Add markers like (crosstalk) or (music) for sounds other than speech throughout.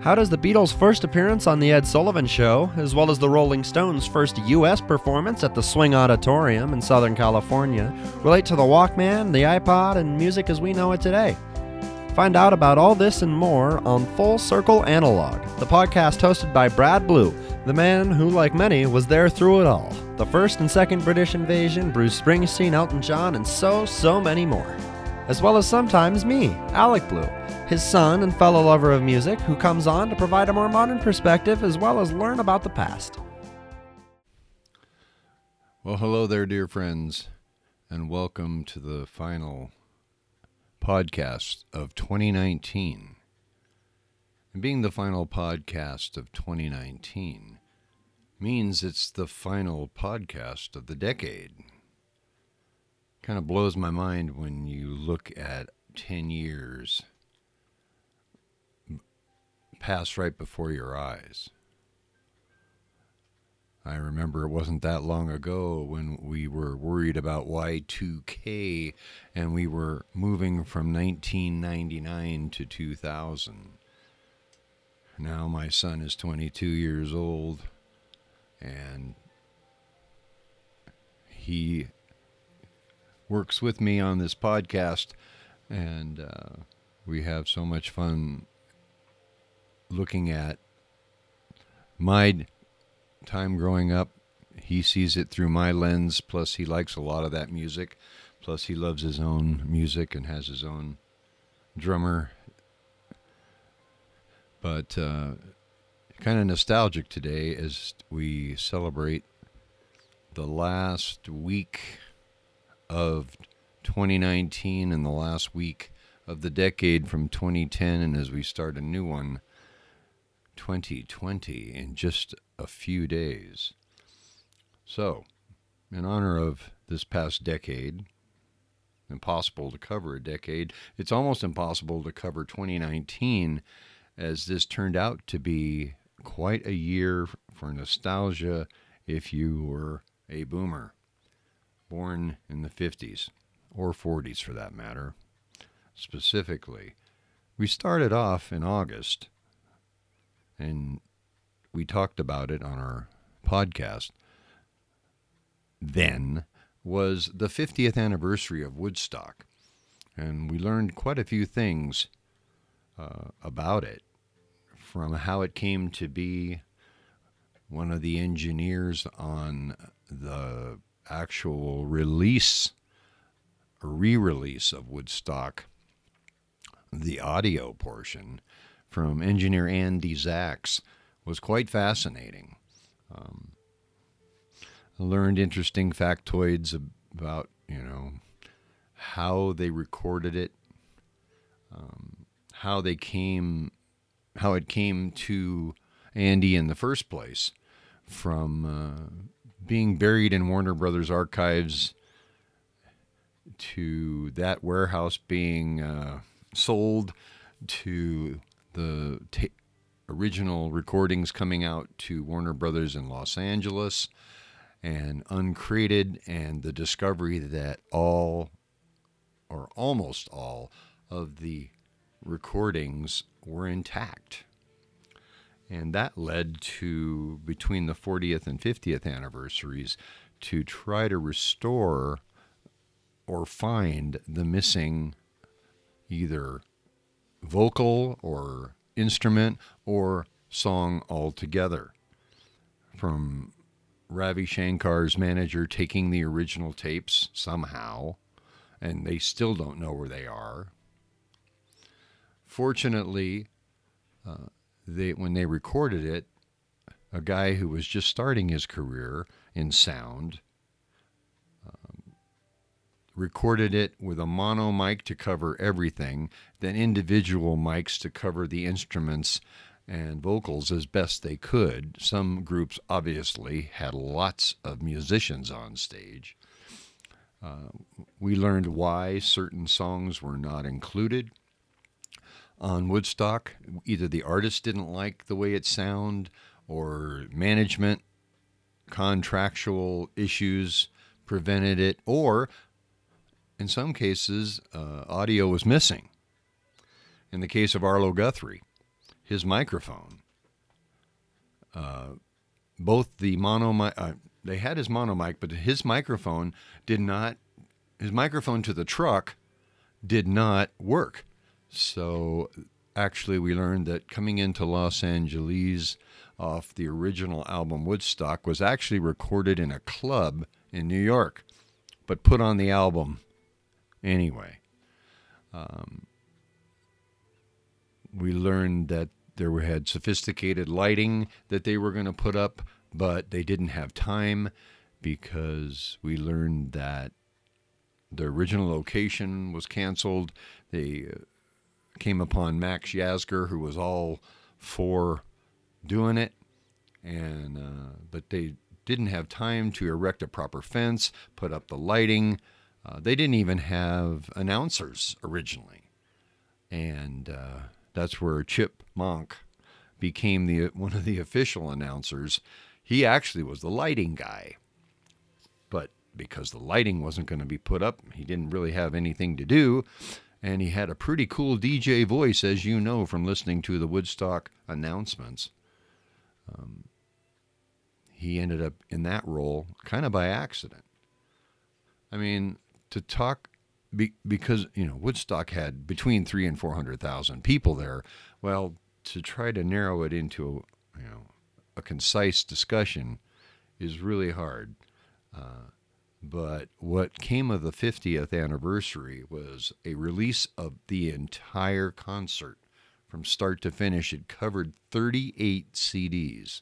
How does the Beatles' first appearance on The Ed Sullivan Show, as well as the Rolling Stones' first U.S. performance at the Swing Auditorium in Southern California, relate to the Walkman, the iPod, and music as we know it today? Find out about all this and more on Full Circle Analog, the podcast hosted by Brad Blue, the man who, like many, was there through it all. The first and second British invasion, Bruce Springsteen, Elton John, and so, so many more. As well as sometimes me, Alec Blue his son and fellow lover of music, who comes on to provide a more modern perspective as well as learn about the past. Well, hello there, dear friends, and welcome to the final podcast of 2019. And being the final podcast of 2019 means it's the final podcast of the decade. Kind of blows my mind when you look at 10 years pass right before your eyes. I remember it wasn't that long ago when we were worried about Y2K and we were moving from 1999 to 2000. Now my son is 22 years old and he works with me on this podcast and uh, we have so much fun looking at my time growing up, he sees it through my lens. Plus, he likes a lot of that music. Plus, he loves his own music and has his own drummer. But uh, kind of nostalgic today as we celebrate the last week of 2019 and the last week of the decade from 2010, and as we start a new one 2020 in just a few days. So, in honor of this past decade, impossible to cover a decade, it's almost impossible to cover 2019 as this turned out to be quite a year for nostalgia if you were a boomer, born in the 50s or 40s for that matter. Specifically, we started off in August and we talked about it on our podcast then was the 50th anniversary of Woodstock. And we learned quite a few things uh, about it from how it came to be. One of the engineers on the actual release, re release of Woodstock, the audio portion, from engineer Andy Zax was quite fascinating. Um, learned interesting factoids about, you know, how they recorded it, um, how they came, how it came to Andy in the first place, from uh, being buried in Warner Brothers archives to that warehouse being uh, sold to the original recordings coming out to Warner Brothers in Los Angeles and uncreated, and the discovery that all or almost all of the recordings were intact. And that led to, between the 40th and 50th anniversaries, to try to restore or find the missing either vocal or instrument or song altogether. From Ravi Shankar's manager taking the original tapes somehow, and they still don't know where they are. Fortunately, uh, they, when they recorded it, a guy who was just starting his career in sound recorded it with a mono mic to cover everything, then individual mics to cover the instruments and vocals as best they could. Some groups obviously had lots of musicians on stage. Uh, we learned why certain songs were not included on Woodstock. Either the artist didn't like the way it sounded, or management contractual issues prevented it, or in some cases, uh, audio was missing. In the case of Arlo Guthrie, his microphone. Uh, both the mono mic, uh, they had his mono mic, but his microphone did not, his microphone to the truck did not work. So actually, we learned that coming into Los Angeles off the original album Woodstock was actually recorded in a club in New York, but put on the album anyway. Um, we learned that there had sophisticated lighting that they were going to put up, but they didn't have time because we learned that the original location was canceled. They uh, came upon Max Yasgur, who was all for doing it, and uh, but they didn't have time to erect a proper fence, put up the lighting. Uh, they didn't even have announcers originally, and uh, that's where Chip Monck became the (laughs) one of the official announcers. He actually was the lighting guy, but because the lighting wasn't going to be put up, he didn't really have anything to do. And he had a pretty cool DJ voice, as you know from listening to the Woodstock announcements. Um, he ended up in that role kind of by accident. I mean, to talk be, because you know Woodstock had between three and four hundred thousand people there. Well, to try to narrow it into you know a concise discussion is really hard. Uh, but what came of the 50th anniversary was a release of the entire concert from start to finish. It covered 38 CDs.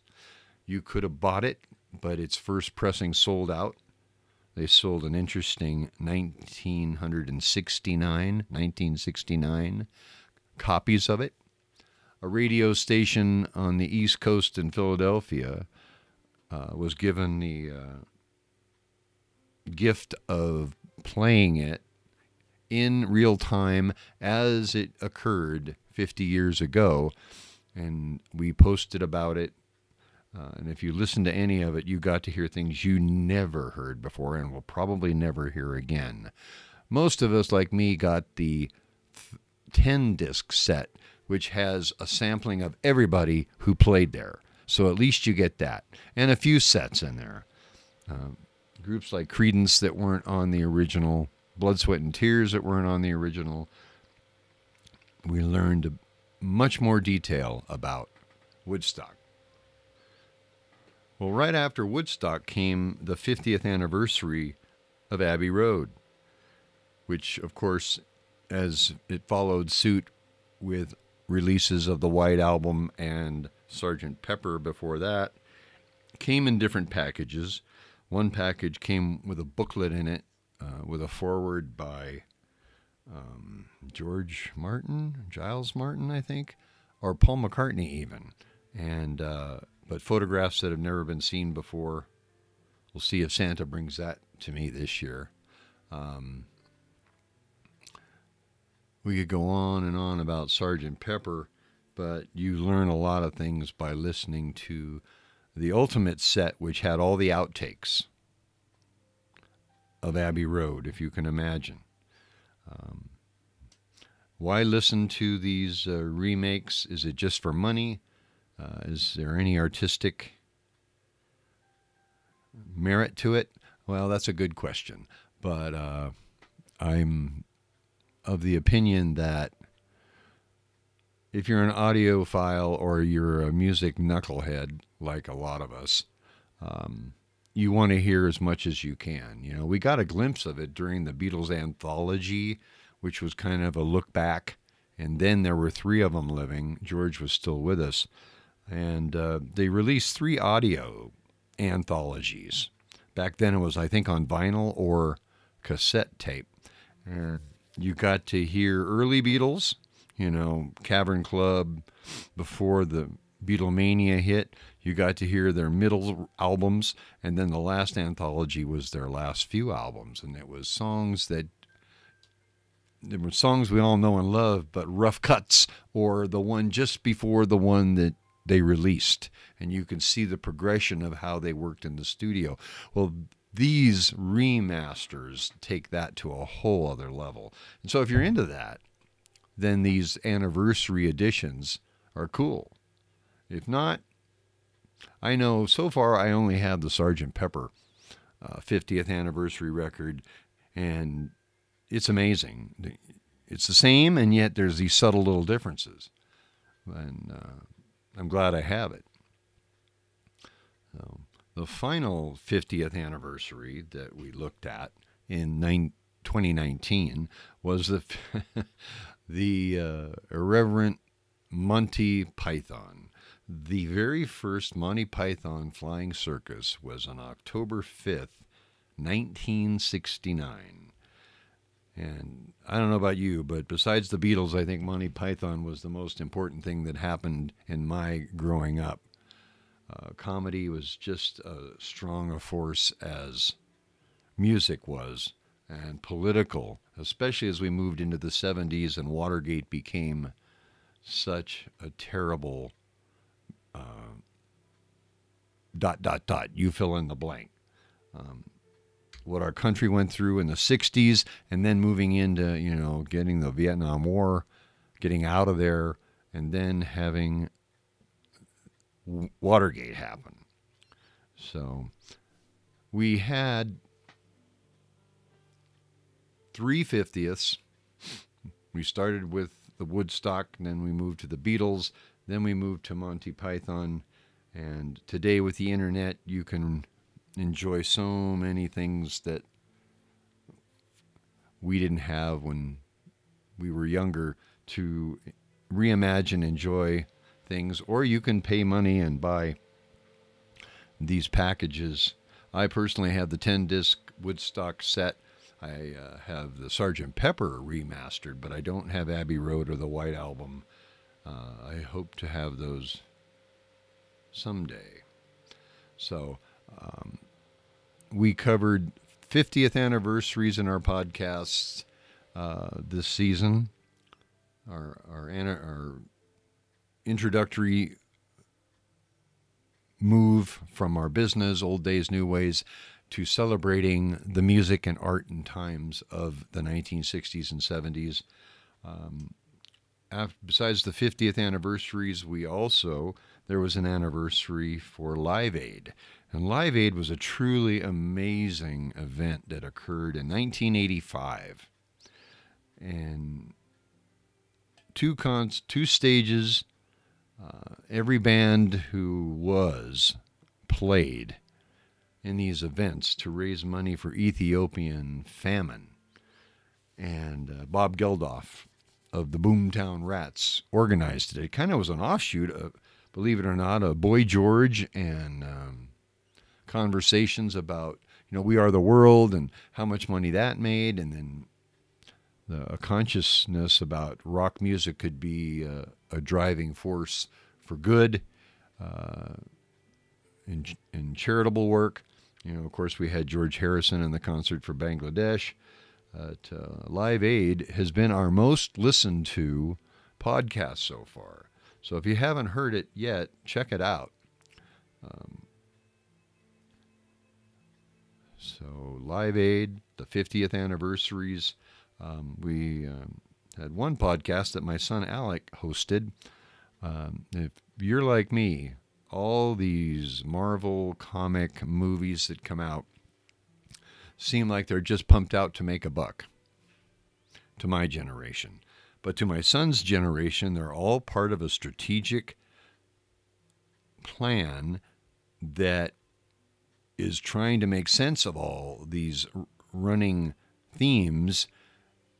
You could have bought it, but its first pressing sold out. They sold an interesting 1969, 1969 copies of it. A radio station on the East Coast in Philadelphia uh, was given the uh, gift of playing it in real time as it occurred 50 years ago. And we posted about it. Uh, and if you listen to any of it, you got to hear things you never heard before and will probably never hear again. Most of us, like me, got the 10 disc set, which has a sampling of everybody who played there. So at least you get that. And a few sets in there. Uh, groups like Creedence that weren't on the original, Blood, Sweat, and Tears that weren't on the original. We learned much more detail about Woodstock. Well, right after Woodstock came the 50th anniversary of Abbey Road, which, of course, as it followed suit with releases of the White Album and Sergeant Pepper before that, came in different packages. One package came with a booklet in it uh, with a foreword by um, George Martin, Giles Martin, I think, or Paul McCartney, even. And uh, but photographs that have never been seen before. We'll see if Santa brings that to me this year. Um, we could go on and on about Sergeant Pepper, but you learn a lot of things by listening to the ultimate set, which had all the outtakes of Abbey Road, if you can imagine. Um, why listen to these uh, remakes? Is it just for money? Uh, is there any artistic merit to it? Well, that's a good question. But uh, I'm of the opinion that if you're an audiophile or you're a music knucklehead, like a lot of us, um, you want to hear as much as you can. You know, we got a glimpse of it during the Beatles anthology, which was kind of a look back. And then there were three of them living. George was still with us. And uh, they released three audio anthologies. Back then it was, I think, on vinyl or cassette tape. And you got to hear early Beatles, you know, Cavern Club before the Beatlemania hit. You got to hear their middle albums, and then the last anthology was their last few albums, and it was songs that there were songs we all know and love, but rough cuts, or the one just before the one that they released, and you can see the progression of how they worked in the studio. Well, these remasters take that to a whole other level. And so if you're into that, then these anniversary editions are cool. If not, I know so far I only have the Sergeant Pepper uh, 50th anniversary record, and it's amazing. It's the same, and yet there's these subtle little differences. And uh, I'm glad I have it. So, the final 50th anniversary that we looked at in 2019 was the (laughs) the uh, irreverent Monty Python. The very first Monty Python flying circus was on October 5th, 1969. And I don't know about you, but besides the Beatles, I think Monty Python was the most important thing that happened in my growing up. Uh, comedy was just as strong a force as music was, and political, especially as we moved into the 70s and Watergate became such a terrible uh, dot, dot, dot. You fill in the blank. Um, what our country went through in the 60s and then moving into, you know, getting the Vietnam War, getting out of there, and then having Watergate happen. So we had three fiftieths. We started with the Woodstock, then we moved to the Beatles, then we moved to Monty Python, and today with the internet, you can enjoy so many things that we didn't have when we were younger to reimagine, enjoy things, or you can pay money and buy these packages. I personally have the 10 disc Woodstock set. I uh, have the Sergeant Pepper remastered, but I don't have Abbey Road or the White Album. Uh, I hope to have those someday. So, um, we covered 50th anniversaries in our podcasts uh, this season. Our, our, our introductory move from our business, old days, new ways, to celebrating the music and art and times of the 1960s and 70s. Um, after, besides the 50th anniversaries, we also, there was an anniversary for Live Aid. And Live Aid was a truly amazing event that occurred in 1985. And two cons, two stages, uh, every band who was played in these events to raise money for Ethiopian famine. And uh, Bob Geldof of the Boomtown Rats organized it. It kind of was an offshoot, of, believe it or not, of Boy George and um, conversations about, you know, We Are the World and how much money that made, and then the, a consciousness about rock music could be uh, a driving force for good uh, in, in charitable work. You know, of course, we had George Harrison in the concert for Bangladesh. Uh, Live Aid has been our most listened to podcast so far. So if you haven't heard it yet, check it out. Um, so Live Aid, the 50th anniversaries. Um, we um, had one podcast that my son Alec hosted. Um, if you're like me, all these Marvel comic movies that come out seem like they're just pumped out to make a buck to my generation. But to my son's generation, they're all part of a strategic plan that is trying to make sense of all these running themes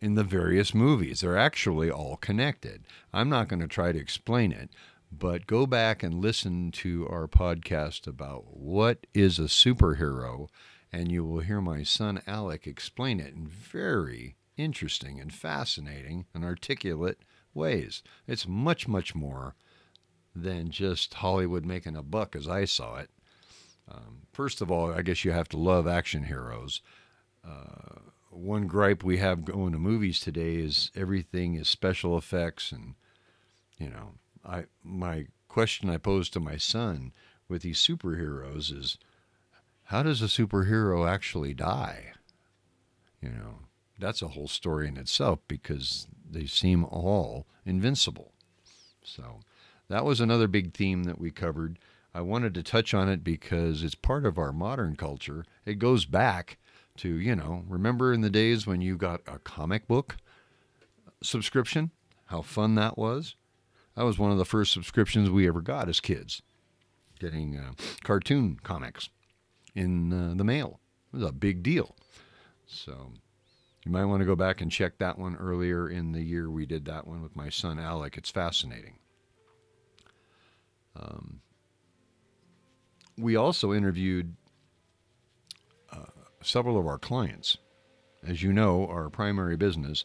in the various movies. They're actually all connected. I'm not going to try to explain it, but go back and listen to our podcast about what is a superhero, and you will hear my son Alec explain it in very interesting and fascinating and articulate ways. It's much, much more than just Hollywood making a buck as I saw it. Um, first of all, I guess you have to love action heroes. Uh, one gripe we have going to movies today is everything is special effects and you know i my question i pose to my son with these superheroes is how does a superhero actually die you know that's a whole story in itself because they seem all invincible so that was another big theme that we covered. I wanted to touch on it because it's part of our modern culture. It goes back to, you know, remember in the days when you got a comic book subscription? How fun that was? That was one of the first subscriptions we ever got as kids, getting uh, cartoon comics in uh, the mail. It was a big deal. So you might want to go back and check that one earlier in the year. We did that one with my son Alec. It's fascinating. Um, we also interviewed uh, several of our clients. As you know, our primary business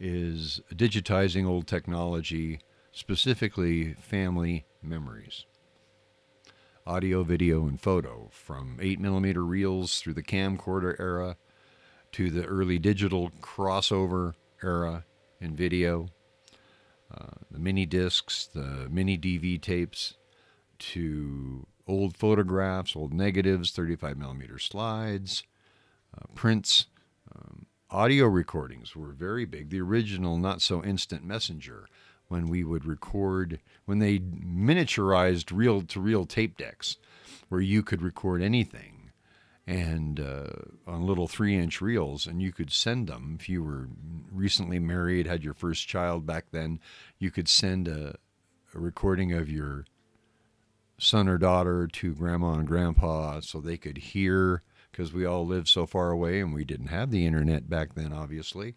is digitizing old technology, specifically family memories. Audio, video, and photo, from 8 millimeter reels through the camcorder era to the early digital crossover era in video, uh, the mini discs, the mini DV tapes, to old photographs, old negatives, 35 millimeter slides, uh, prints. Um, audio recordings were very big. The original, not so instant messenger, when we would record, when they miniaturized reel to reel tape decks, where you could record anything and uh, on little three inch reels, and you could send them if you were recently married, had your first child back then. You could send a, a recording of your son or daughter to grandma and grandpa so they could hear because we all lived so far away and we didn't have the internet back then, obviously.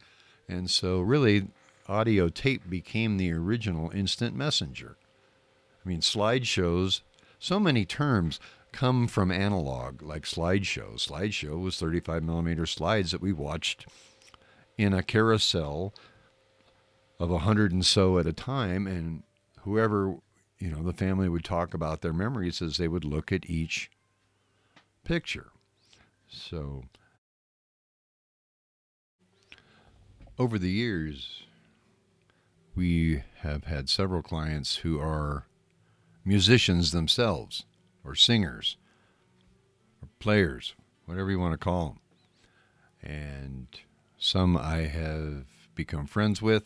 And so, really, audio tape became the original instant messenger. I mean, slideshows, so many terms come from analog, like slideshow. Slideshow was 35 millimeter slides that we watched in a carousel of a hundred and so at a time, and whoever you know the family would talk about their memories as they would look at each picture. So over the years, we have had several clients who are musicians themselves or singers or players, whatever you want to call them. And some I have become friends with,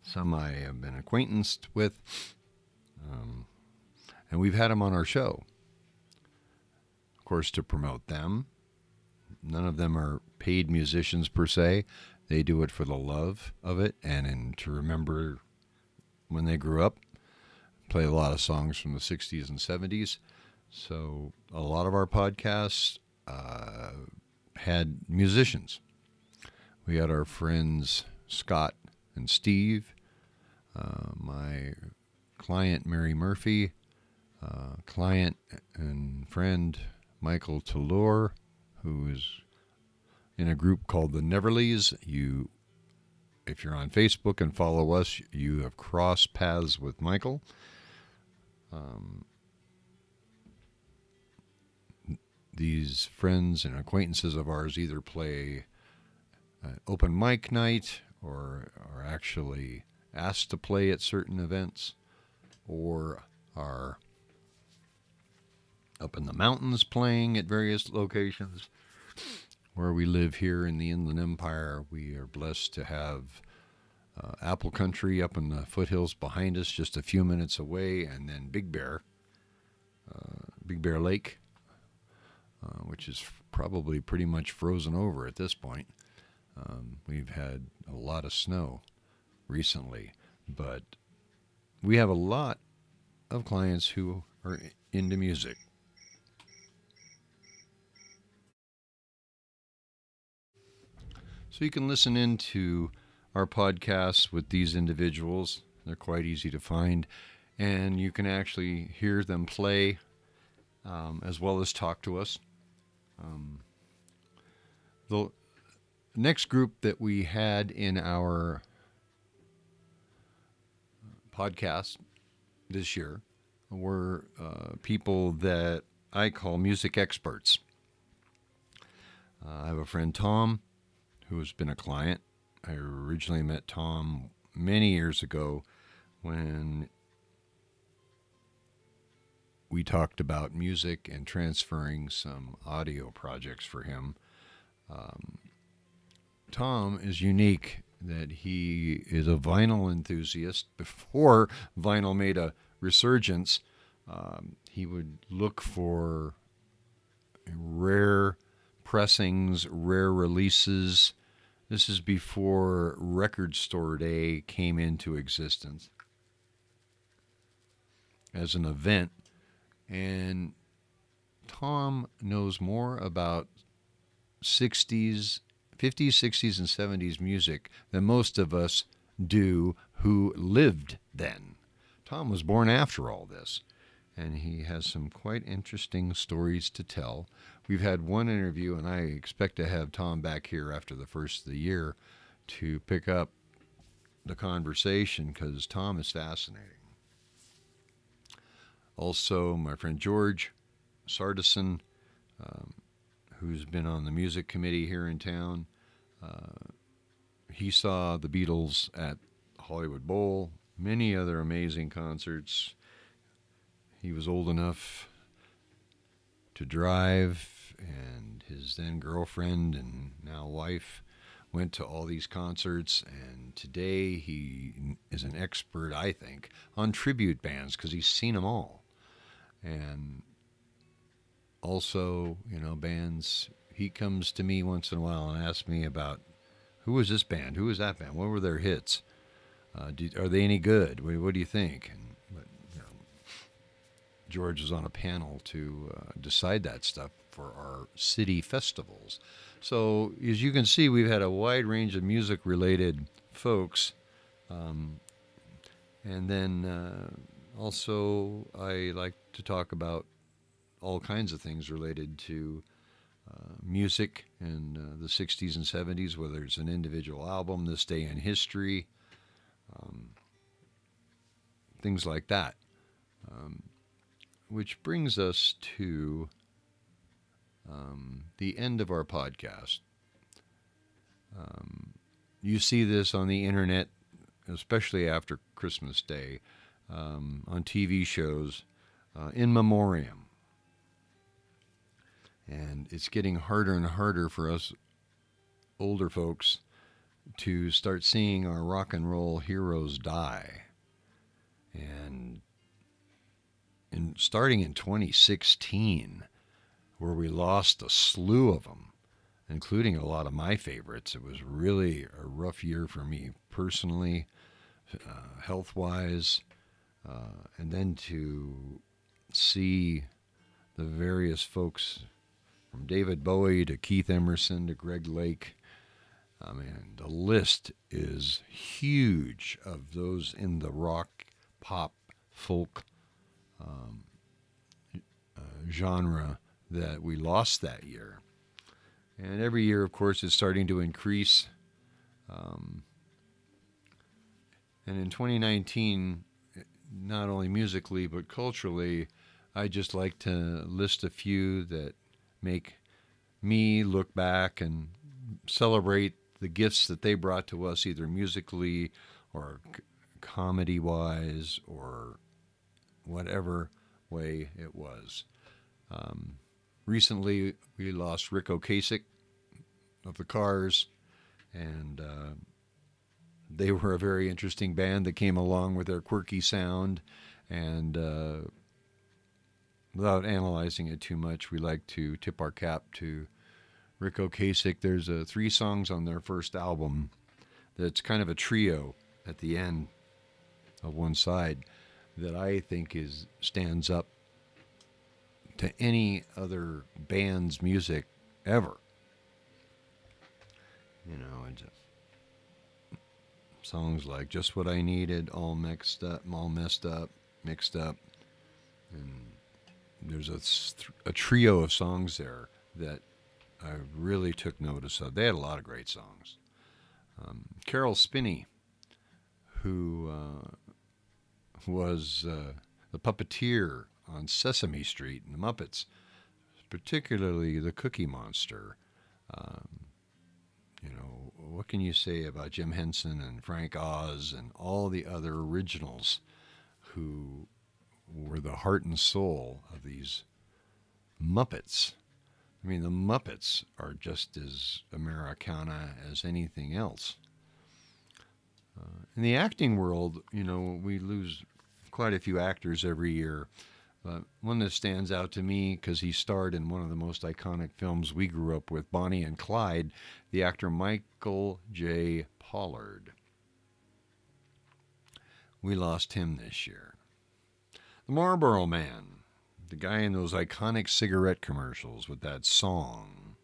some I have been acquaintanced with, um, and we've had them on our show. Of course, to promote them. None of them are paid musicians per se. They do it for the love of it and to remember when they grew up play a lot of songs from the 60s and 70s. So a lot of our podcasts uh, had musicians. We had our friends Scott and Steve, uh, my client Mary Murphy, uh, client and friend Michael Tallur, who is in a group called the Neverleys. You, if you're on Facebook and follow us, you have crossed paths with Michael. Um, these friends and acquaintances of ours either play an open mic night or are actually asked to play at certain events or are up in the mountains playing at various locations. Where we live here in the Inland Empire, we are blessed to have uh, Apple Country up in the foothills behind us, just a few minutes away, and then Big Bear, uh, Big Bear Lake, uh, which is probably pretty much frozen over at this point. Um, we've had a lot of snow recently, but we have a lot of clients who are into music. So you can listen into our podcasts with these individuals. They're quite easy to find, and you can actually hear them play um, as well as talk to us. Um, the next group that we had in our podcast this year were uh, people that I call music experts. Uh, I have a friend, Tom, who has been a client I originally met Tom many years ago when we talked about music and transferring some audio projects for him. Um, Tom is unique that he is a vinyl enthusiast. Before vinyl made a resurgence, um, he would look for rare pressings, rare releases. This is before Record Store Day came into existence as an event. And Tom knows more about 60s, 50s, 60s, and 70s music than most of us do who lived then. Tom was born after all this, and he has some quite interesting stories to tell. We've had one interview, and I expect to have Tom back here after the first of the year to pick up the conversation because Tom is fascinating. Also, my friend George Sardison, um, who's been on the music committee here in town, uh, he saw the Beatles at Hollywood Bowl, many other amazing concerts. He was old enough to drive, and his then girlfriend and now wife went to all these concerts. And today he is an expert, I think, on tribute bands because he's seen them all. And also, you know, bands. He comes to me once in a while and asks me about who was this band, who was that band, what were their hits, uh, do, are they any good? What, what do you think? And George was on a panel to uh, decide that stuff for our city festivals. So as you can see, we've had a wide range of music-related folks, um, and then uh, also I like to talk about all kinds of things related to uh, music in uh, the 60s and 70s, whether it's an individual album, this day in history, um, things like that. Um, which brings us to um, the end of our podcast. Um, you see this on the internet, especially after Christmas Day, um, on TV shows, uh, in memoriam. And it's getting harder and harder for us older folks to start seeing our rock and roll heroes die. And in, starting in 2016, where we lost a slew of them, including a lot of my favorites, it was really a rough year for me personally, uh, health wise. Uh, and then to see the various folks from David Bowie to Keith Emerson to Greg Lake. I mean, the list is huge of those in the rock, pop, folk um, uh, genre that we lost that year. And every year, of course, is starting to increase. Um, and in 2019, not only musically but culturally, I just like to list a few that make me look back and celebrate the gifts that they brought to us, either musically or comedy wise or whatever way it was. Um, recently, we lost Ric Ocasek of the Cars, and uh, they were a very interesting band that came along with their quirky sound and uh, without analyzing it too much, we like to tip our cap to Ric Ocasek. There's uh, three songs on their first album that's kind of a trio at the end of one side that I think is stands up to any other band's music ever. You know, songs like "Just What I Needed," "All Mixed Up," "All Messed Up," "Mixed Up," and there's a, a trio of songs there that I really took notice of. They had a lot of great songs. Um, Caroll Spinney, who uh, was uh, the puppeteer on Sesame Street and the Muppets, particularly the Cookie Monster. Um, you know, what can you say about Jim Henson and Frank Oz and all the other originals who were the heart and soul of these Muppets. I mean, the Muppets are just as Americana as anything else. In the acting world, you know, we lose quite a few actors every year. But one that stands out to me because he starred in one of the most iconic films we grew up with, Bonnie and Clyde, the actor Michael J. Pollard. We lost him this year. The Marlboro Man, the guy in those iconic cigarette commercials with that song.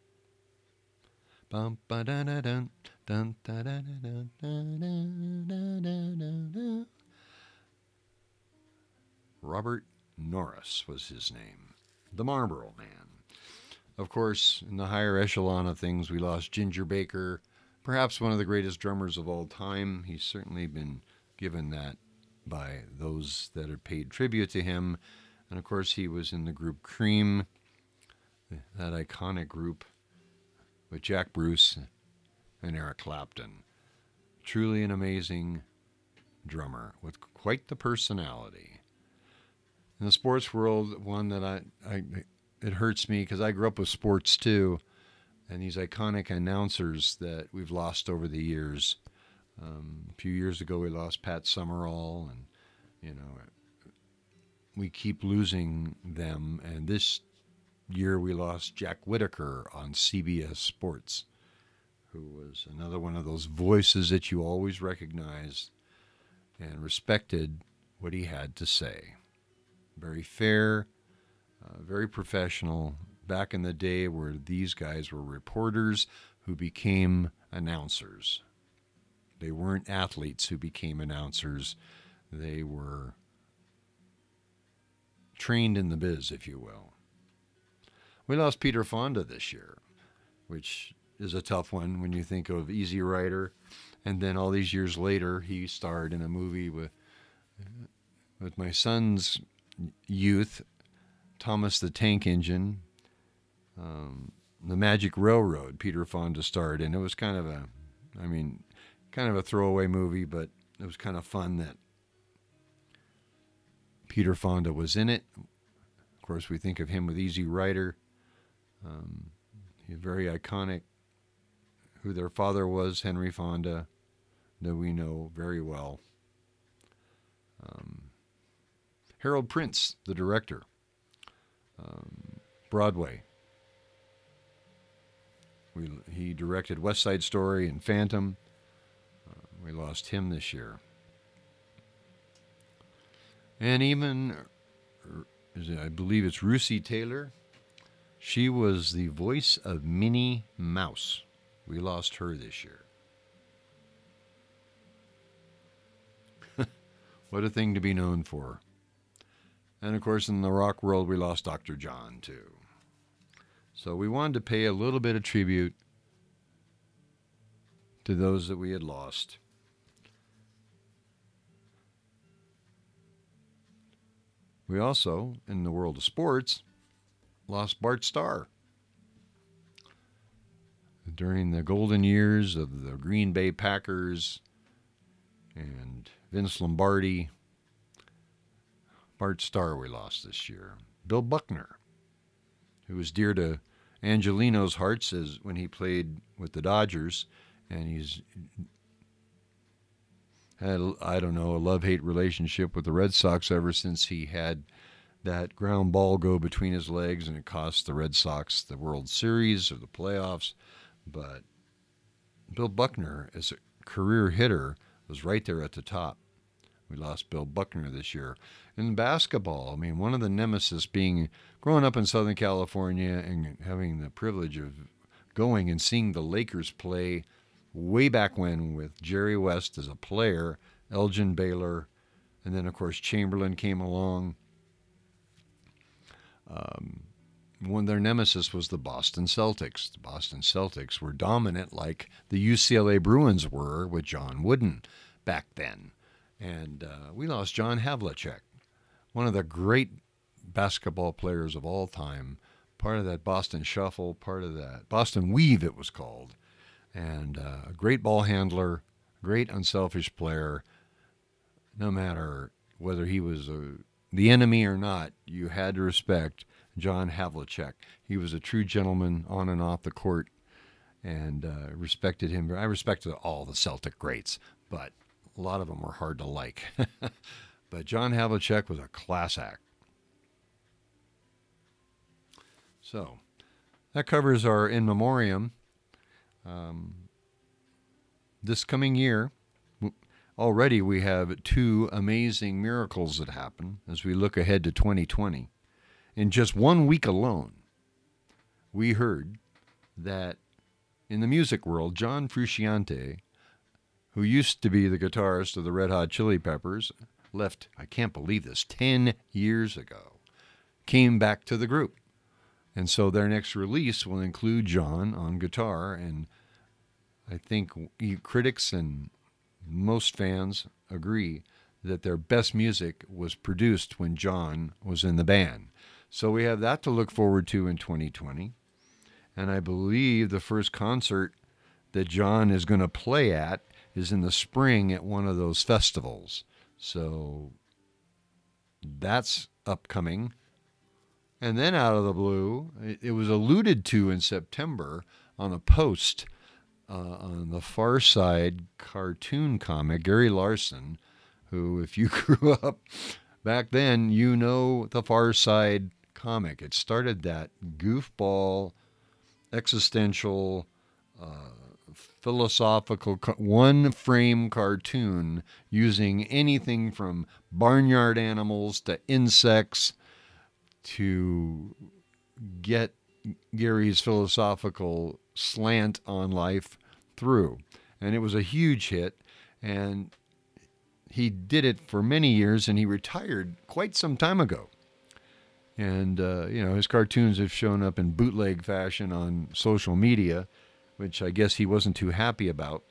Bum, ba, da, da, dun, dun, da, da, da, da, da, Robert Norris was his name. The Marlboro Man. Of course, in the higher echelon of things, we lost Ginger Baker, perhaps one of the greatest drummers of all time. He's certainly been given that by those that have paid tribute to him. And of course, he was in the group Cream, that iconic group with Jack Bruce and Eric Clapton. Truly an amazing drummer with quite the personality. In the sports world, one that I, I it hurts me because I grew up with sports too, and these iconic announcers that we've lost over the years. Um, a few years ago, we lost Pat Summerall, and you know, we keep losing them. And this year, we lost Jack Whitaker on CBS Sports, who was another one of those voices that you always recognized and respected what he had to say. Very fair, uh, very professional. Back in the day, where these guys were reporters who became announcers. They weren't athletes who became announcers. They were trained in the biz, if you will. We lost Peter Fonda this year, which is a tough one when you think of Easy Rider. And then all these years later, he starred in a movie with with my son's youth, Thomas the Tank Engine, um, The Magic Railroad. Peter Fonda starred in. It was kind of a, I mean, kind of a throwaway movie, but it was kind of fun that Peter Fonda was in it. Of course, we think of him with Easy Rider. Um, very iconic. Who their father was, Henry Fonda, that we know very well. Um, Harold Prince, the director. Um, Broadway. We, he directed West Side Story and Phantom. Uh, we lost him this year. And even, I believe it's Russi Taylor. She was the voice of Minnie Mouse. We lost her this year. (laughs) what a thing to be known for. And of course, in the rock world, we lost Dr. John, too. So we wanted to pay a little bit of tribute to those that we had lost. We also, in the world of sports, lost Bart Starr. During the golden years of the Green Bay Packers and Vince Lombardi, Bart Starr we lost this year. Bill Buckner, who was dear to Angelino's hearts as when he played with the Dodgers, and he's had I don't know a love hate relationship with the Red Sox ever since he had that ground ball go between his legs and it cost the Red Sox the World Series or the playoffs. But Bill Buckner, as a career hitter, was right there at the top. We lost Bill Buckner this year. In basketball, I mean, one of the nemesis being growing up in Southern California and having the privilege of going and seeing the Lakers play way back when with Jerry West as a player, Elgin Baylor, and then, of course, Chamberlain came along. Um, one their nemesis was the Boston Celtics. The Boston Celtics were dominant like the UCLA Bruins were with John Wooden back then. And uh, we lost John Havlicek, one of the great basketball players of all time, part of that Boston Shuffle, part of that Boston Weave, it was called, and uh, a great ball handler, great unselfish player. No matter whether he was a, the enemy or not, you had to respect John Havlicek. He was a true gentleman on and off the court, and uh, respected him. I respected all the Celtic greats, but a lot of them were hard to like. (laughs) but John Havlicek was a class act. So that covers our in memoriam. Um, this coming year, already we have two amazing miracles that happen as we look ahead to 2020. In just one week alone, we heard that in the music world, John Frusciante, who used to be the guitarist of the Red Hot Chili Peppers, left, I can't believe this, 10 years ago, came back to the group. And so their next release will include John on guitar. And I think critics and most fans agree that their best music was produced when John was in the band. So we have that to look forward to in 2020. And I believe the first concert that John is going to play at is in the spring at one of those festivals. So that's upcoming. And then out of the blue, it, was alluded to in September on a post uh, on the Far Side cartoon comic, Gary Larson, who, if you (laughs) grew up back then, you know the Far Side comic. It started that goofball existential, uh, philosophical, one frame cartoon using anything from barnyard animals to insects to get Gary's philosophical slant on life through. And it was a huge hit. And he did it for many years and he retired quite some time ago. And, uh, you know, his cartoons have shown up in bootleg fashion on social media, which I guess he wasn't too happy about.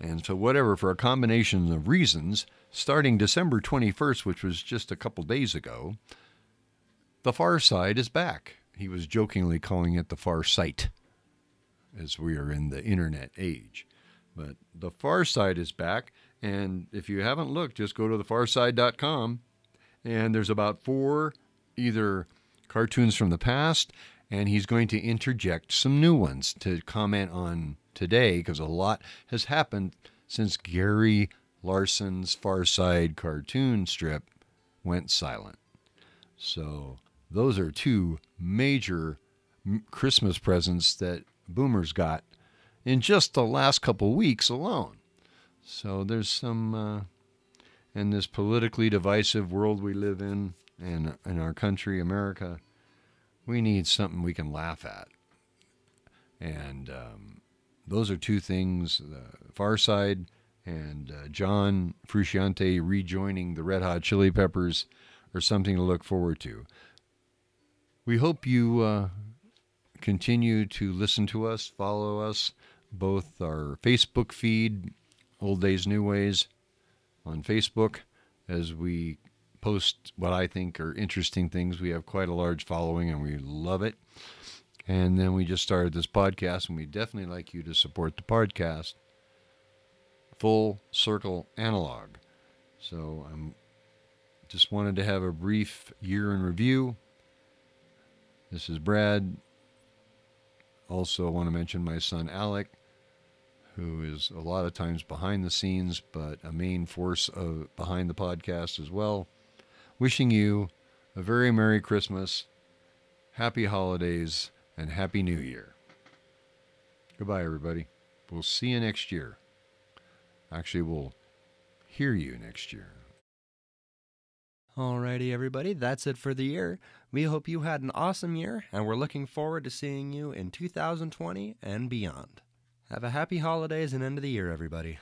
And so, whatever, for a combination of reasons, starting December 21st, which was just a couple days ago, The Far Side is back. He was jokingly calling it The Far Sight, as we are in the internet age. But The Far Side is back. And if you haven't looked, just go to thefarside.com and there's about four either cartoons from the past, and he's going to interject some new ones to comment on today because a lot has happened since Gary Larson's Far Side cartoon strip went silent. So, those are two major Christmas presents that boomers got in just the last couple weeks alone. So, there's some. Uh, in this politically divisive world we live in and in our country, America, we need something we can laugh at. And um, those are two things the Far Side and uh, John Frusciante rejoining the Red Hot Chili Peppers are something to look forward to. We hope you uh, continue to listen to us, follow us, both our Facebook feed, Old Days, New Ways, on Facebook as we post what I think are interesting things. We have quite a large following and we love it. And then we just started this podcast, and we definitely like you to support the podcast. Full Circle Analog. So I'm just wanted to have a brief year in review. This is Brad. Also, I want to mention my son Alec who is a lot of times behind the scenes, but a main force of, behind the podcast as well. Wishing you a very Merry Christmas, Happy Holidays, and Happy New Year. Goodbye, everybody. We'll see you next year. Actually, we'll hear you next year. Alrighty, everybody, that's it for the year. We hope you had an awesome year, and we're looking forward to seeing you in 2020 and beyond. Have a happy holidays and end of the year, everybody.